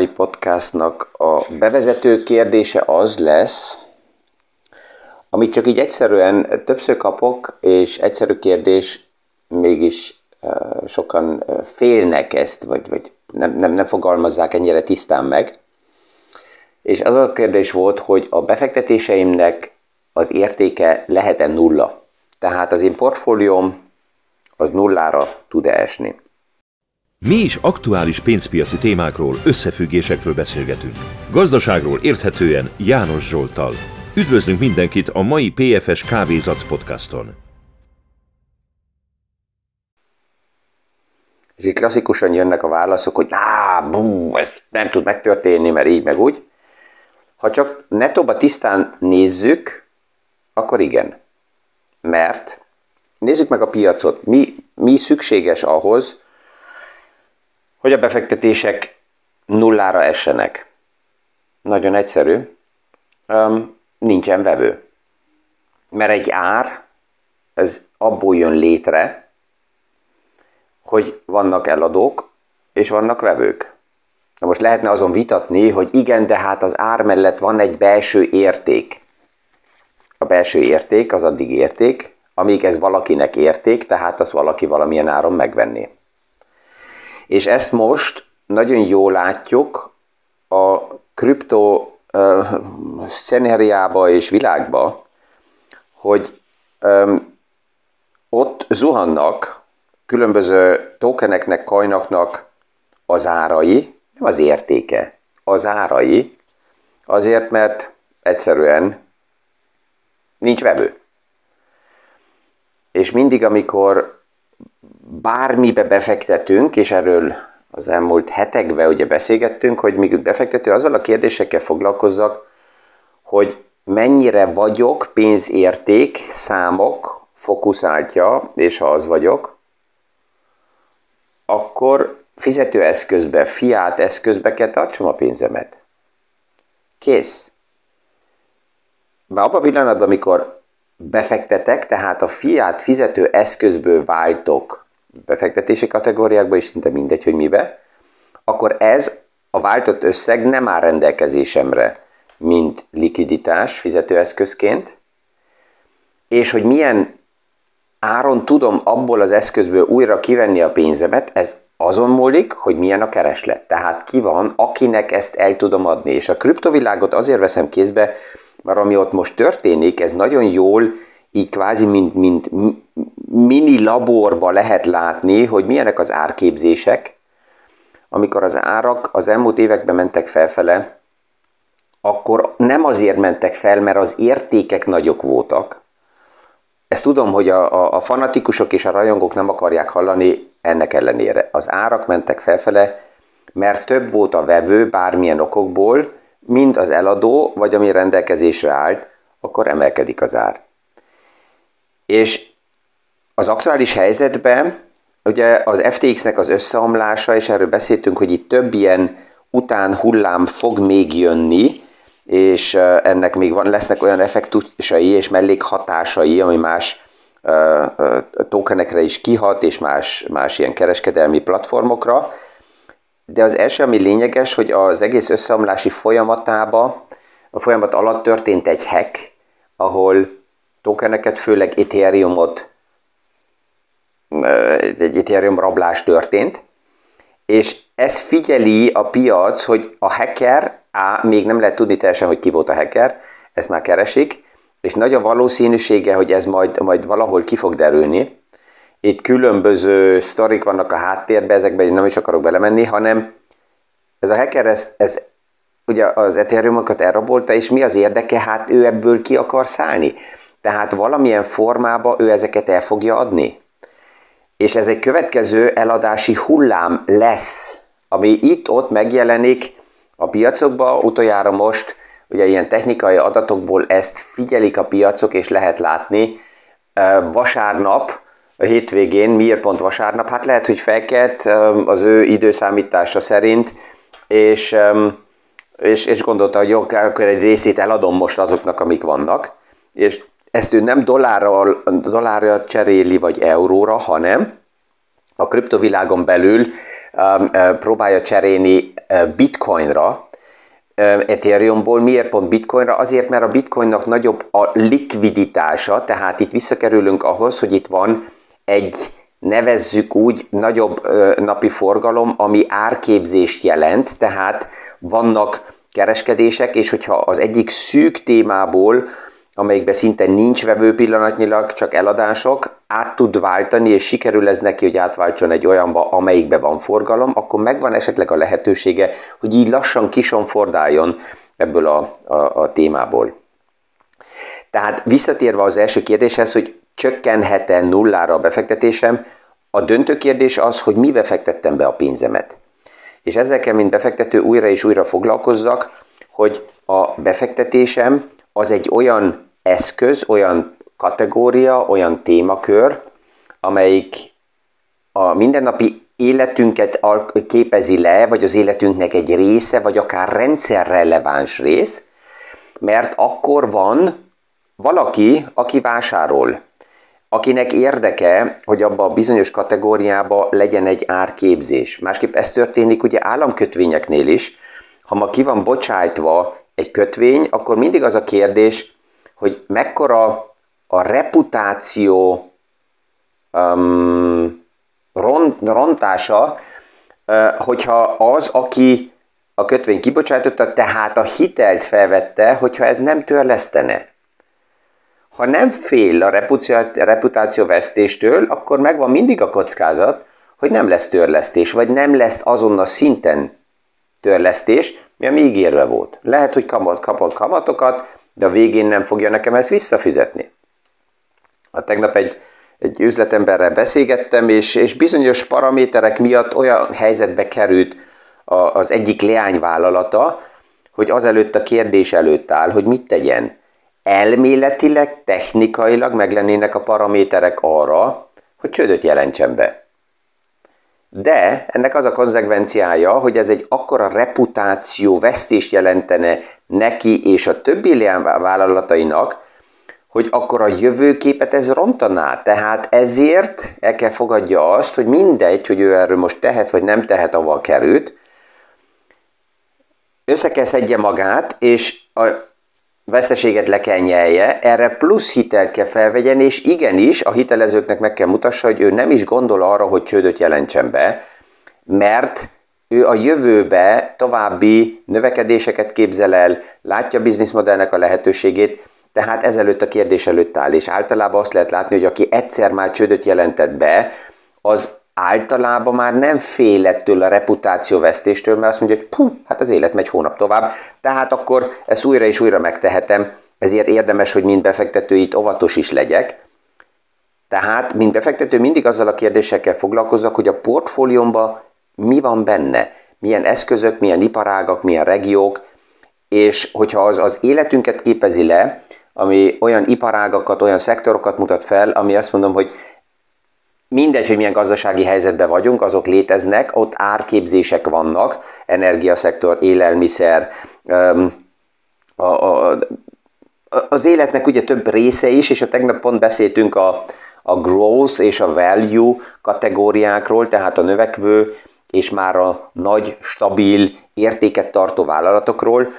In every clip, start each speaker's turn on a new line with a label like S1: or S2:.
S1: mai podcastnak a bevezető kérdése az lesz, amit csak így egyszerűen többször kapok, és egyszerű kérdés, mégis sokan félnek ezt, vagy, vagy nem, nem, nem fogalmazzák ennyire tisztán meg. És az a kérdés volt, hogy a befektetéseimnek az értéke lehet-e nulla? Tehát az én portfólióm az nullára tud-e esni?
S2: Mi is aktuális pénzpiaci témákról, összefüggésekről beszélgetünk. Gazdaságról érthetően János Zsoltal. Üdvözlünk mindenkit a mai PFS Kávézac podcaston.
S1: És itt klasszikusan jönnek a válaszok, hogy á, bú, ez nem tud megtörténni, mert így meg úgy. Ha csak netóba tisztán nézzük, akkor igen. Mert nézzük meg a piacot. Mi, mi szükséges ahhoz, hogy a befektetések nullára essenek? Nagyon egyszerű. Um, nincsen vevő. Mert egy ár, ez abból jön létre, hogy vannak eladók, és vannak vevők. Na most lehetne azon vitatni, hogy igen, de hát az ár mellett van egy belső érték. A belső érték az addig érték, amíg ez valakinek érték, tehát az valaki valamilyen áron megvenné. És ezt most nagyon jól látjuk a kripto uh, szenériába és világba, hogy um, ott zuhannak különböző tokeneknek, kajnaknak az árai, nem az értéke, az árai, azért, mert egyszerűen nincs vevő. És mindig, amikor bármibe befektetünk, és erről az elmúlt hetekben ugye beszélgettünk, hogy még befektető azzal a kérdésekkel foglalkozzak, hogy mennyire vagyok pénzérték, számok, fokuszáltja, és ha az vagyok, akkor fizetőeszközbe, fiát eszközbe kell tartsam a pénzemet. Kész. Már abban a pillanatban, amikor befektetek, tehát a fiát fizető eszközből váltok befektetési kategóriákba, és szinte mindegy, hogy mibe, akkor ez a váltott összeg nem áll rendelkezésemre, mint likviditás fizetőeszközként, és hogy milyen áron tudom abból az eszközből újra kivenni a pénzemet, ez azon múlik, hogy milyen a kereslet. Tehát ki van, akinek ezt el tudom adni. És a kriptovilágot azért veszem kézbe, mert ami ott most történik, ez nagyon jól így kvázi mint, mint mini laborba lehet látni, hogy milyenek az árképzések, amikor az árak az elmúlt években mentek felfele, akkor nem azért mentek fel, mert az értékek nagyok voltak. Ezt tudom, hogy a, a, a fanatikusok és a rajongók nem akarják hallani ennek ellenére. Az árak mentek felfele, mert több volt a vevő bármilyen okokból, mint az eladó, vagy ami rendelkezésre állt, akkor emelkedik az ár. És az aktuális helyzetben ugye az FTX-nek az összeomlása, és erről beszéltünk, hogy itt több ilyen után hullám fog még jönni, és ennek még van, lesznek olyan effektusai és mellékhatásai, ami más tokenekre is kihat, és más, más ilyen kereskedelmi platformokra. De az első, ami lényeges, hogy az egész összeomlási folyamatába, a folyamat alatt történt egy hack, ahol tokeneket, főleg Ethereumot, egy Ethereum rablás történt, és ez figyeli a piac, hogy a hacker, á, még nem lehet tudni teljesen, hogy ki volt a hacker, ezt már keresik, és nagy a valószínűsége, hogy ez majd, majd valahol ki fog derülni. Itt különböző sztorik vannak a háttérben, ezekben nem is akarok belemenni, hanem ez a hacker, ez, ez ugye az Ethereumokat elrabolta, és mi az érdeke? Hát ő ebből ki akar szállni. Tehát valamilyen formában ő ezeket el fogja adni. És ez egy következő eladási hullám lesz, ami itt-ott megjelenik a piacokban, utoljára most ugye ilyen technikai adatokból ezt figyelik a piacok, és lehet látni. Vasárnap, a hétvégén, miért pont vasárnap? Hát lehet, hogy felkelt az ő időszámítása szerint, és, és, és gondolta, hogy jó, akkor egy részét eladom most azoknak, amik vannak, és ezt ő nem dollárra, dollárra cseréli, vagy euróra, hanem a kriptovilágon belül próbálja cserélni bitcoinra, Ethereumból. Miért pont bitcoinra? Azért, mert a bitcoinnak nagyobb a likviditása, tehát itt visszakerülünk ahhoz, hogy itt van egy nevezzük úgy nagyobb napi forgalom, ami árképzést jelent, tehát vannak kereskedések, és hogyha az egyik szűk témából, amelyikben szinte nincs vevő pillanatnyilag, csak eladások, át tud váltani, és sikerül ez neki, hogy átváltson egy olyanba, amelyikben van forgalom, akkor megvan esetleg a lehetősége, hogy így lassan kisonfordáljon ebből a, a, a témából. Tehát visszatérve az első kérdéshez, hogy csökkenhet-e nullára a befektetésem, a döntő kérdés az, hogy mi befektettem be a pénzemet. És ezzel kell, mint befektető újra és újra foglalkozzak, hogy a befektetésem az egy olyan eszköz, olyan kategória, olyan témakör, amelyik a mindennapi életünket képezi le, vagy az életünknek egy része, vagy akár rendszerreleváns rész, mert akkor van valaki, aki vásárol, akinek érdeke, hogy abba a bizonyos kategóriába legyen egy árképzés. Másképp ez történik ugye államkötvényeknél is, ha ma ki van bocsájtva egy kötvény, akkor mindig az a kérdés, hogy mekkora a reputáció um, ront, rontása, uh, hogyha az, aki a kötvény kibocsátotta, tehát a hitelt felvette, hogyha ez nem törlesztene. Ha nem fél a reputáció vesztéstől, akkor megvan mindig a kockázat, hogy nem lesz törlesztés, vagy nem lesz azon szinten törlesztés, mi ami ígérve volt. Lehet, hogy kamat, kapott kamatokat, de a végén nem fogja nekem ezt visszafizetni. A tegnap egy, egy üzletemberrel beszélgettem, és, és bizonyos paraméterek miatt olyan helyzetbe került a, az egyik leányvállalata, hogy azelőtt a kérdés előtt áll, hogy mit tegyen. Elméletileg, technikailag meg lennének a paraméterek arra, hogy csődöt jelentsen be. De ennek az a konzekvenciája, hogy ez egy akkora reputáció vesztést jelentene neki és a többi vállalatainak, hogy akkor a jövőképet ez rontaná. Tehát ezért el kell fogadja azt, hogy mindegy, hogy ő erről most tehet vagy nem tehet, ahol került, össze kell magát, és a veszteséget le kell nyelje, erre plusz hitelt kell felvegyen, és igenis a hitelezőknek meg kell mutassa, hogy ő nem is gondol arra, hogy csődöt jelentsen be, mert ő a jövőbe további növekedéseket képzel el, látja a bizniszmodellnek a lehetőségét, tehát ezelőtt a kérdés előtt áll, és általában azt lehet látni, hogy aki egyszer már csődöt jelentett be, az általában már nem fél ettől a reputációvesztéstől, mert azt mondja, hogy puh, hát az élet megy hónap tovább, tehát akkor ezt újra és újra megtehetem, ezért érdemes, hogy mind befektető itt óvatos is legyek. Tehát, mint befektető mindig azzal a kérdésekkel foglalkozzak, hogy a portfóliómban mi van benne, milyen eszközök, milyen iparágak, milyen regiók, és hogyha az az életünket képezi le, ami olyan iparágakat, olyan szektorokat mutat fel, ami azt mondom, hogy mindegy, hogy milyen gazdasági helyzetben vagyunk, azok léteznek, ott árképzések vannak, energiaszektor, élelmiszer, a, a, az életnek ugye több része is, és a tegnap pont beszéltünk a, a growth és a value kategóriákról, tehát a növekvő és már a nagy, stabil, értéket tartó vállalatokról,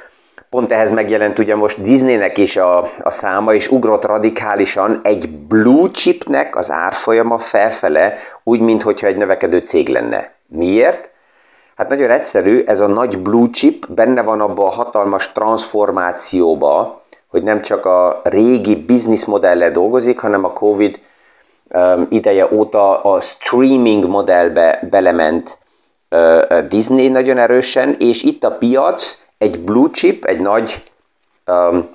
S1: Pont ehhez megjelent ugye most Disneynek is a, a száma, és ugrott radikálisan egy blue chipnek az árfolyama felfele, úgy, mintha egy növekedő cég lenne. Miért? Hát nagyon egyszerű, ez a nagy blue chip benne van abba a hatalmas transformációba, hogy nem csak a régi bizniszmodellel dolgozik, hanem a Covid um, ideje óta a streaming modellbe belement Disney nagyon erősen, és itt a piac egy blue chip, egy nagy,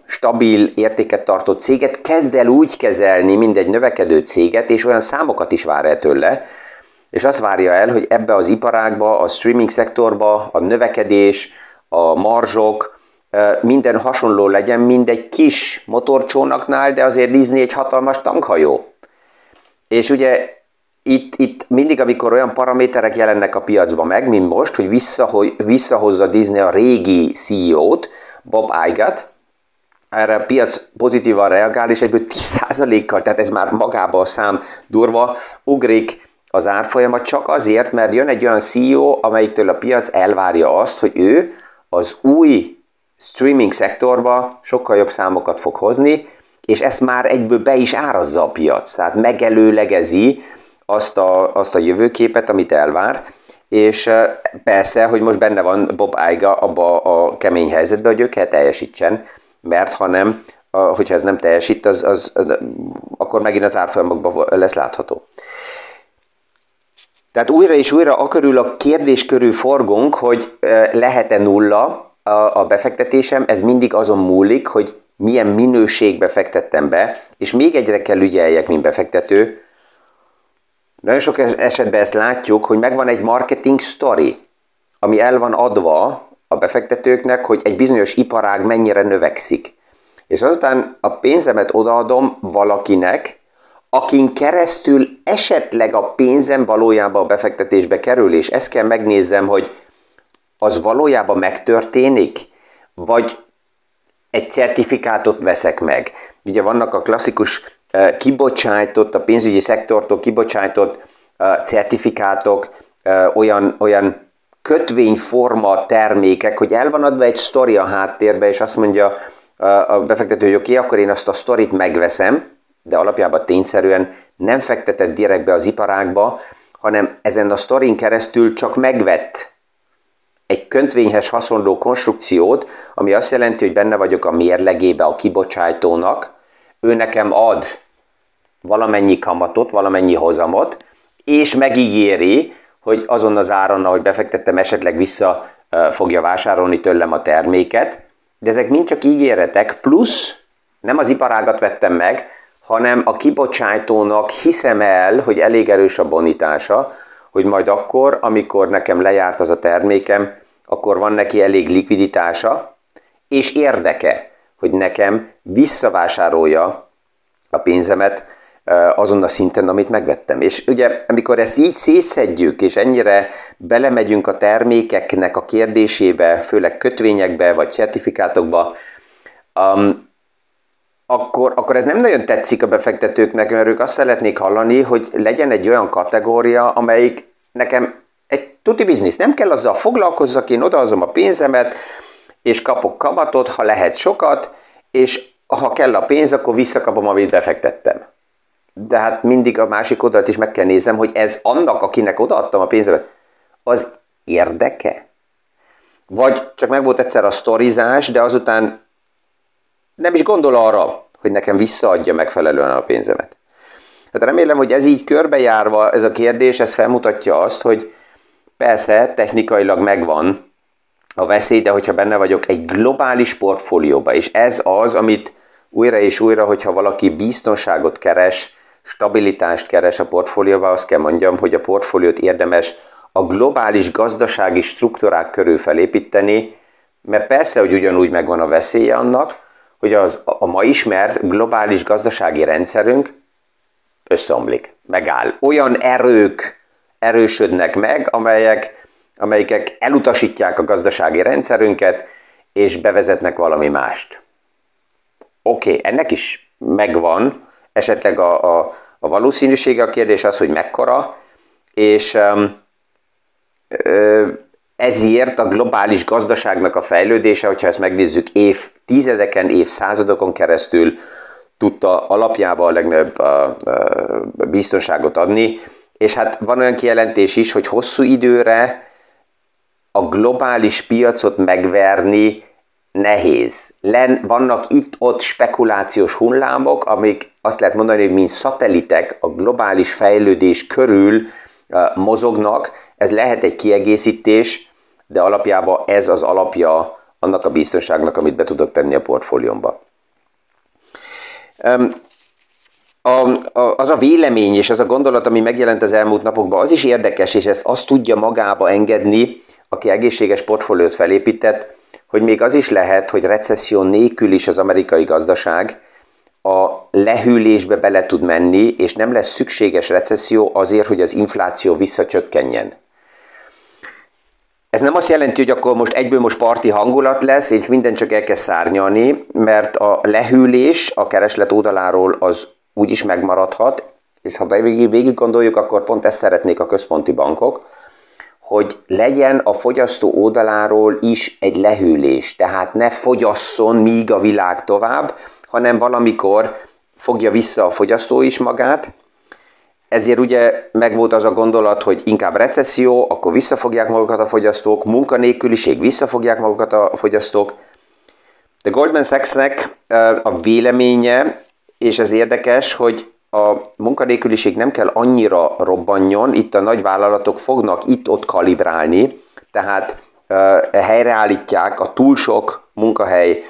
S1: stabil értéket tartó céget kezd el úgy kezelni, mint egy növekedő céget, és olyan számokat is vár el tőle, és azt várja el, hogy ebbe az iparágba, a streaming szektorba a növekedés, a marzsok, minden hasonló legyen, mint egy kis motorcsónaknál, de azért Disney egy hatalmas tankhajó. És ugye itt, itt mindig, amikor olyan paraméterek jelennek a piacban meg, mint most, hogy visszaho- visszahozza Disney a régi CEO-t, Bob Iger, erre a piac pozitívan reagál, és egyből 10%-kal, tehát ez már magába a szám durva, ugrik az árfolyamat csak azért, mert jön egy olyan CEO, amelyiktől a piac elvárja azt, hogy ő az új streaming szektorba sokkal jobb számokat fog hozni, és ezt már egyből be is árazza a piac, tehát megelőlegezi azt a, azt a jövőképet, amit elvár, és persze, hogy most benne van Bob Iger abba a kemény helyzetben, hogy ő kell teljesítsen, mert ha nem, hogyha ez nem teljesít, az, az, akkor megint az árfolyamokban lesz látható. Tehát újra és újra akörül a kérdés körül forgunk, hogy lehet-e nulla a, a befektetésem, ez mindig azon múlik, hogy milyen minőségbe fektettem be, és még egyre kell ügyeljek, mint befektető. Nagyon sok esetben ezt látjuk, hogy megvan egy marketing story, ami el van adva a befektetőknek, hogy egy bizonyos iparág mennyire növekszik. És azután a pénzemet odaadom valakinek, akin keresztül esetleg a pénzem valójában a befektetésbe kerül, és ezt kell megnézem, hogy az valójában megtörténik, vagy egy certifikátot veszek meg. Ugye vannak a klasszikus kibocsájtott, a pénzügyi szektortól kibocsájtott uh, certifikátok, uh, olyan, olyan kötvényforma termékek, hogy el van adva egy sztori a háttérbe, és azt mondja a befektető, hogy oké, okay, akkor én azt a sztorit megveszem, de alapjában tényszerűen nem fektetett direkt be az iparágba, hanem ezen a sztorin keresztül csak megvett egy kötvényhez hasonló konstrukciót, ami azt jelenti, hogy benne vagyok a mérlegébe a kibocsájtónak, ő nekem ad valamennyi kamatot, valamennyi hozamot, és megígéri, hogy azon az áron, ahogy befektettem, esetleg vissza fogja vásárolni tőlem a terméket, de ezek mind csak ígéretek, plusz nem az iparágat vettem meg, hanem a kibocsájtónak hiszem el, hogy elég erős a bonitása, hogy majd akkor, amikor nekem lejárt az a termékem, akkor van neki elég likviditása, és érdeke, hogy nekem visszavásárolja a pénzemet azon a szinten, amit megvettem. És ugye, amikor ezt így szétszedjük, és ennyire belemegyünk a termékeknek a kérdésébe, főleg kötvényekbe, vagy certifikátokba, um, akkor, akkor ez nem nagyon tetszik a befektetőknek, mert ők azt szeretnék hallani, hogy legyen egy olyan kategória, amelyik nekem egy tuti biznisz. Nem kell azzal foglalkozzak, én odaadom a pénzemet, és kapok kamatot, ha lehet sokat, és ha kell a pénz, akkor visszakapom, amit befektettem. De hát mindig a másik oldalt is meg kell nézem, hogy ez annak, akinek odaadtam a pénzemet, az érdeke? Vagy csak meg volt egyszer a sztorizás, de azután nem is gondol arra, hogy nekem visszaadja megfelelően a pénzemet. Tehát remélem, hogy ez így körbejárva, ez a kérdés, ez felmutatja azt, hogy persze technikailag megvan a veszély, de hogyha benne vagyok egy globális portfólióba, és ez az, amit újra és újra, hogyha valaki biztonságot keres, stabilitást keres a portfólióba, azt kell mondjam, hogy a portfóliót érdemes a globális gazdasági struktúrák körül felépíteni, mert persze, hogy ugyanúgy megvan a veszélye annak, hogy az, a ma ismert globális gazdasági rendszerünk összeomlik, megáll. Olyan erők erősödnek meg, amelyek, amelyek elutasítják a gazdasági rendszerünket, és bevezetnek valami mást. Oké, okay, ennek is megvan, esetleg a, a, a valószínűsége, a kérdés az, hogy mekkora, és um, ezért a globális gazdaságnak a fejlődése, hogyha ezt megnézzük évtizedeken, évszázadokon keresztül, tudta alapjába a legnagyobb biztonságot adni, és hát van olyan kijelentés is, hogy hosszú időre a globális piacot megverni nehéz. Len, vannak itt-ott spekulációs hullámok, amik azt lehet mondani, hogy mint szatelitek a globális fejlődés körül mozognak. Ez lehet egy kiegészítés, de alapjában ez az alapja annak a biztonságnak, amit be tudok tenni a portfóliómba. A, a, az a vélemény és az a gondolat, ami megjelent az elmúlt napokban, az is érdekes, és ezt azt tudja magába engedni, aki egészséges portfóliót felépített, hogy még az is lehet, hogy recesszió nélkül is az amerikai gazdaság a lehűlésbe bele tud menni, és nem lesz szükséges recesszió azért, hogy az infláció visszacsökkenjen. Ez nem azt jelenti, hogy akkor most egyből most parti hangulat lesz, és minden csak elkezd szárnyalni, mert a lehűlés a kereslet oldaláról az úgy is megmaradhat, és ha végig, végig gondoljuk, akkor pont ezt szeretnék a központi bankok, hogy legyen a fogyasztó oldaláról is egy lehűlés, tehát ne fogyasszon míg a világ tovább, hanem valamikor fogja vissza a fogyasztó is magát, ezért ugye megvolt az a gondolat, hogy inkább recesszió, akkor visszafogják magukat a fogyasztók, munkanélküliség, visszafogják magukat a fogyasztók. De Goldman Sachsnek a véleménye, és ez érdekes, hogy a munkanélküliség nem kell annyira robbanjon, itt a nagyvállalatok fognak itt-ott kalibrálni, tehát helyreállítják a túl sok munkahely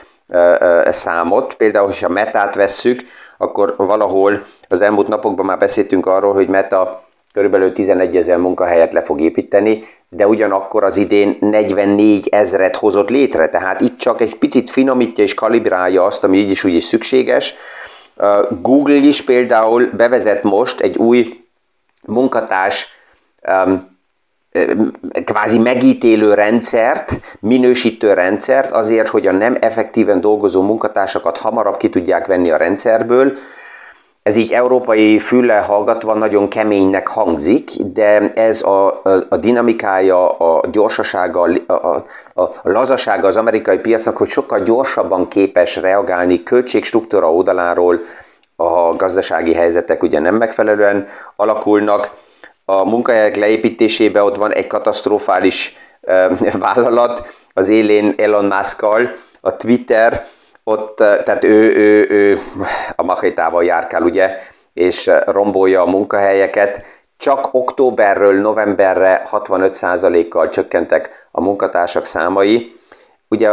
S1: számot. Például, hogyha metát vesszük, akkor valahol az elmúlt napokban már beszéltünk arról, hogy Meta körülbelül 11 ezer munkahelyet le fog építeni, de ugyanakkor az idén 44 ezret hozott létre, tehát itt csak egy picit finomítja és kalibrálja azt, ami így is úgy is szükséges. Google is például bevezet most egy új munkatárs kvázi megítélő rendszert, minősítő rendszert azért, hogy a nem effektíven dolgozó munkatársakat hamarabb ki tudják venni a rendszerből, ez így európai füllel hallgatva nagyon keménynek hangzik, de ez a, a, a dinamikája, a gyorsasága, a, a, a lazasága az amerikai piacnak, hogy sokkal gyorsabban képes reagálni költségstruktúra oldaláról, a gazdasági helyzetek ugye nem megfelelően alakulnak. A munkahelyek leépítésébe ott van egy katasztrofális vállalat, az élén Elon musk a Twitter, ott, tehát ő, ő, ő a machétával járkál, ugye, és rombolja a munkahelyeket. Csak októberről novemberre 65%-kal csökkentek a munkatársak számai. Ugye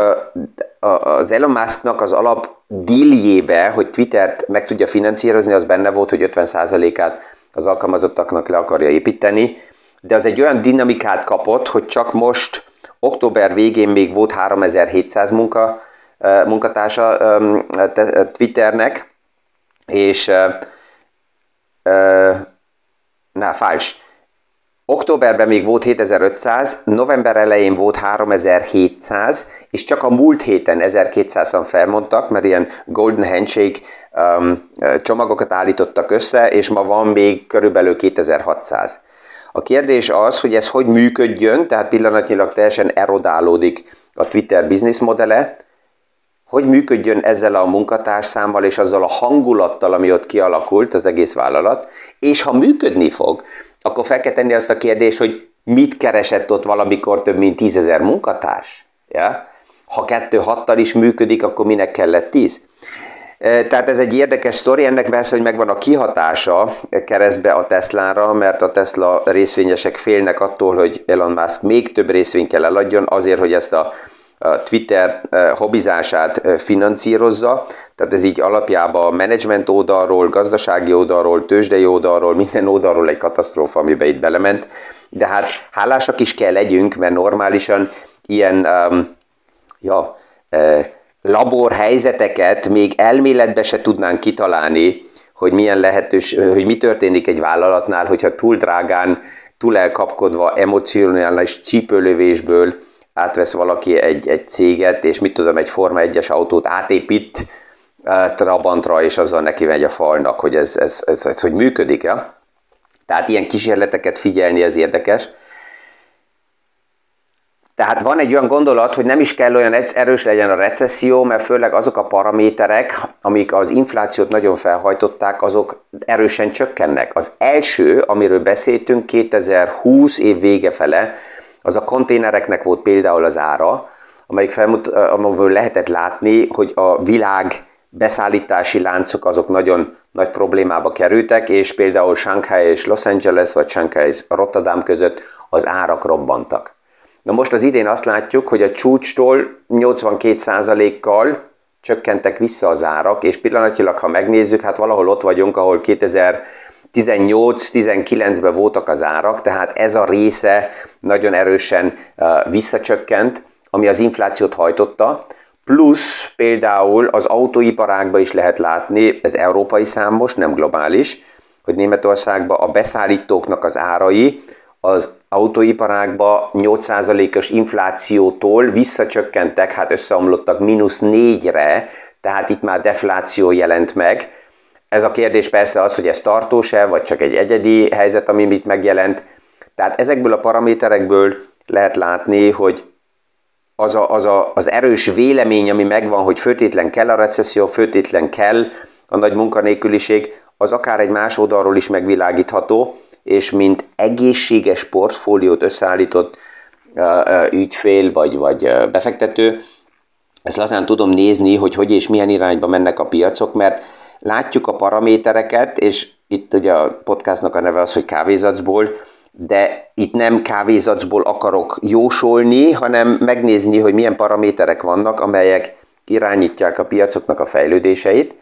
S1: az Elon Musknak az alap díljébe, hogy Twittert meg tudja finanszírozni, az benne volt, hogy 50%-át az alkalmazottaknak le akarja építeni, de az egy olyan dinamikát kapott, hogy csak most október végén még volt 3700 munka, munkatársa Twitternek, és na, fals. Októberben még volt 7500, november elején volt 3700, és csak a múlt héten 1200-an felmondtak, mert ilyen Golden Handshake um, csomagokat állítottak össze, és ma van még körülbelül 2600. A kérdés az, hogy ez hogy működjön, tehát pillanatnyilag teljesen erodálódik a Twitter business modele, hogy működjön ezzel a munkatárszámmal és azzal a hangulattal, ami ott kialakult az egész vállalat, és ha működni fog, akkor fel kell tenni azt a kérdést, hogy mit keresett ott valamikor több mint tízezer munkatárs? Ja? Ha kettő hattal is működik, akkor minek kellett tíz? E, tehát ez egy érdekes sztori, ennek persze, hogy megvan a kihatása keresztbe a Teslára, mert a Tesla részvényesek félnek attól, hogy Elon Musk még több részvényt kell eladjon azért, hogy ezt a Twitter hobbizását finanszírozza, tehát ez így alapjában a menedzsment oldalról, gazdasági oldalról, tőzsdei oldalról, minden oldalról egy katasztrófa, amiben itt belement. De hát hálásak is kell legyünk, mert normálisan ilyen um, ja, labor helyzeteket még elméletbe se tudnánk kitalálni, hogy milyen lehetős, hogy mi történik egy vállalatnál, hogyha túl drágán, túl elkapkodva, emocionális csípőlövésből átvesz valaki egy, egy céget, és mit tudom, egy Forma 1-es autót átépít Trabantra, és azzal neki megy a falnak, hogy ez, ez, ez, ez hogy működik. Ja? Tehát ilyen kísérleteket figyelni, ez érdekes. Tehát van egy olyan gondolat, hogy nem is kell olyan erős legyen a recesszió, mert főleg azok a paraméterek, amik az inflációt nagyon felhajtották, azok erősen csökkennek. Az első, amiről beszéltünk 2020 év vége fele, az a konténereknek volt például az ára, amelyik felmut, amiből lehetett látni, hogy a világ beszállítási láncok azok nagyon nagy problémába kerültek, és például Shanghai és Los Angeles, vagy Shanghai és Rotterdam között az árak robbantak. Na most az idén azt látjuk, hogy a csúcstól 82%-kal csökkentek vissza az árak, és pillanatilag, ha megnézzük, hát valahol ott vagyunk, ahol 2000 18-19-ben voltak az árak, tehát ez a része nagyon erősen visszacsökkent, ami az inflációt hajtotta, plusz például az autóiparágban is lehet látni, ez európai számos, nem globális, hogy Németországban a beszállítóknak az árai az autóiparágban 8%-os inflációtól visszacsökkentek, hát összeomlottak mínusz 4-re, tehát itt már defláció jelent meg, Ez a kérdés persze az, hogy ez tartós-e, vagy csak egy egyedi helyzet, ami itt megjelent. Tehát ezekből a paraméterekből lehet látni, hogy az, a, az, a, az erős vélemény, ami megvan, hogy főtétlen kell a recesszió, főtétlen kell a nagy munkanélküliség, az akár egy más oldalról is megvilágítható, és mint egészséges portfóliót összeállított ügyfél vagy, vagy befektető, ezt lazán tudom nézni, hogy hogy és milyen irányba mennek a piacok, mert látjuk a paramétereket, és itt ugye a podcastnak a neve az, hogy kávézacból, de itt nem kávézacból akarok jósolni, hanem megnézni, hogy milyen paraméterek vannak, amelyek irányítják a piacoknak a fejlődéseit,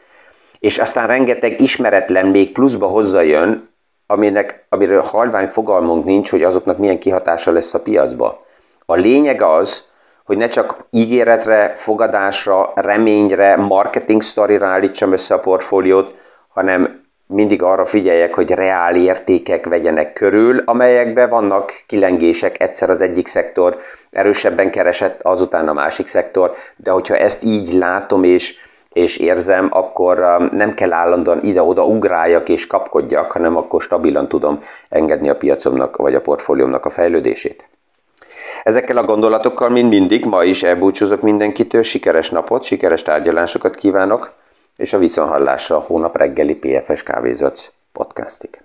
S1: és aztán rengeteg ismeretlen még pluszba hozzájön, aminek, amiről halvány fogalmunk nincs, hogy azoknak milyen kihatása lesz a piacba. A lényeg az, hogy ne csak ígéretre, fogadásra, reményre, marketing sztorira állítsam össze a portfóliót, hanem mindig arra figyeljek, hogy reál értékek vegyenek körül, amelyekben vannak kilengések, egyszer az egyik szektor erősebben keresett, azután a másik szektor, de hogyha ezt így látom és, és érzem, akkor um, nem kell állandóan ide-oda ugráljak és kapkodjak, hanem akkor stabilan tudom engedni a piacomnak vagy a portfóliómnak a fejlődését. Ezekkel a gondolatokkal, mint mindig, ma is elbúcsúzok mindenkitől, sikeres napot, sikeres tárgyalásokat kívánok, és a viszonhallásra a hónap reggeli PFS Kávézac podcastig.